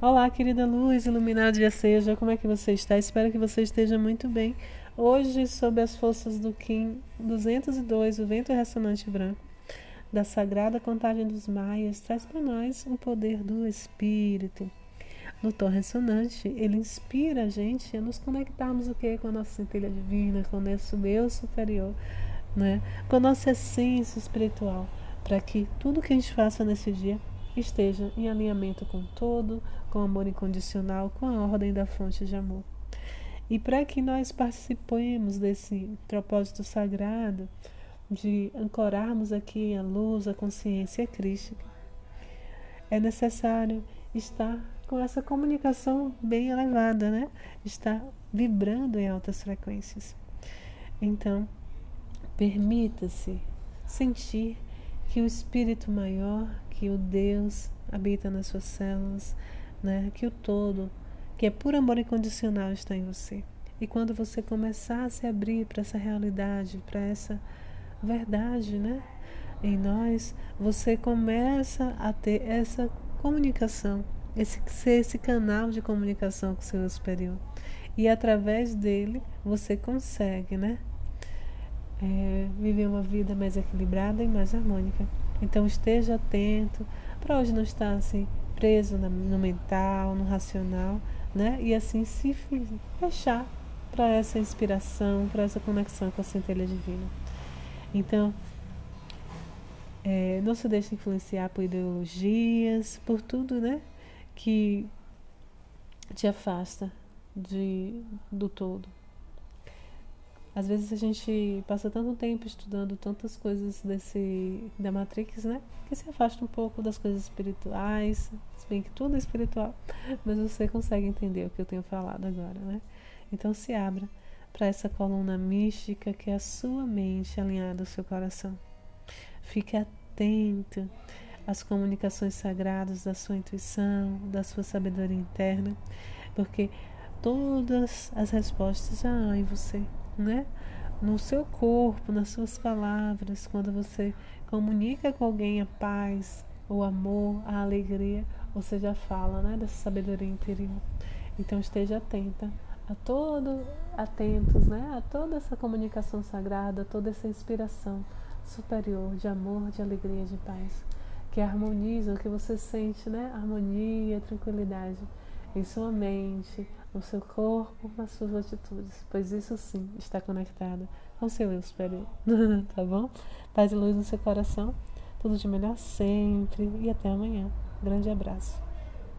Olá, querida luz, iluminado dia seja, como é que você está? Espero que você esteja muito bem. Hoje, sob as forças do Kim 202, o vento ressonante branco, da sagrada contagem dos maias, traz para nós o poder do Espírito. No tom ressonante, ele inspira a gente a nos conectarmos o quê? com a nossa centelha divina, com o nosso eu superior, né? com a nossa essência espiritual, para que tudo que a gente faça nesse dia esteja em alinhamento com todo, com amor incondicional, com a ordem da fonte de amor. E para que nós participemos desse propósito sagrado de ancorarmos aqui a luz, a consciência crística, é necessário estar com essa comunicação bem elevada, né? Estar vibrando em altas frequências. Então, permita-se sentir que o espírito maior, que o Deus habita nas suas células, né? Que o todo, que é por amor incondicional, está em você. E quando você começar a se abrir para essa realidade, para essa verdade, né? Em nós, você começa a ter essa comunicação, esse ser esse canal de comunicação com o seu superior. E através dele você consegue, né? É, viver uma vida mais equilibrada e mais harmônica. Então esteja atento para hoje não estar assim preso no mental, no racional, né? E assim se fechar para essa inspiração, para essa conexão com a centelha divina. Então, é, não se deixe influenciar por ideologias, por tudo, né? Que te afasta de, do todo. Às vezes a gente passa tanto tempo estudando tantas coisas desse da Matrix, né? Que se afasta um pouco das coisas espirituais, se bem que tudo é espiritual, mas você consegue entender o que eu tenho falado agora, né? Então se abra para essa coluna mística que é a sua mente alinhada ao seu coração. Fique atento às comunicações sagradas da sua intuição, da sua sabedoria interna, porque todas as respostas já há em você né? No seu corpo, nas suas palavras, quando você comunica com alguém a paz, o amor, a alegria, você já fala, né, dessa sabedoria interior. Então esteja atenta a todo, atentos, né, a toda essa comunicação sagrada, toda essa inspiração superior de amor, de alegria, de paz, que harmoniza, que você sente, né, harmonia, tranquilidade em sua mente, no seu corpo, nas suas atitudes, pois isso sim está conectado com seu eu superior. tá bom? Paz e luz no seu coração, tudo de melhor sempre e até amanhã. Grande abraço.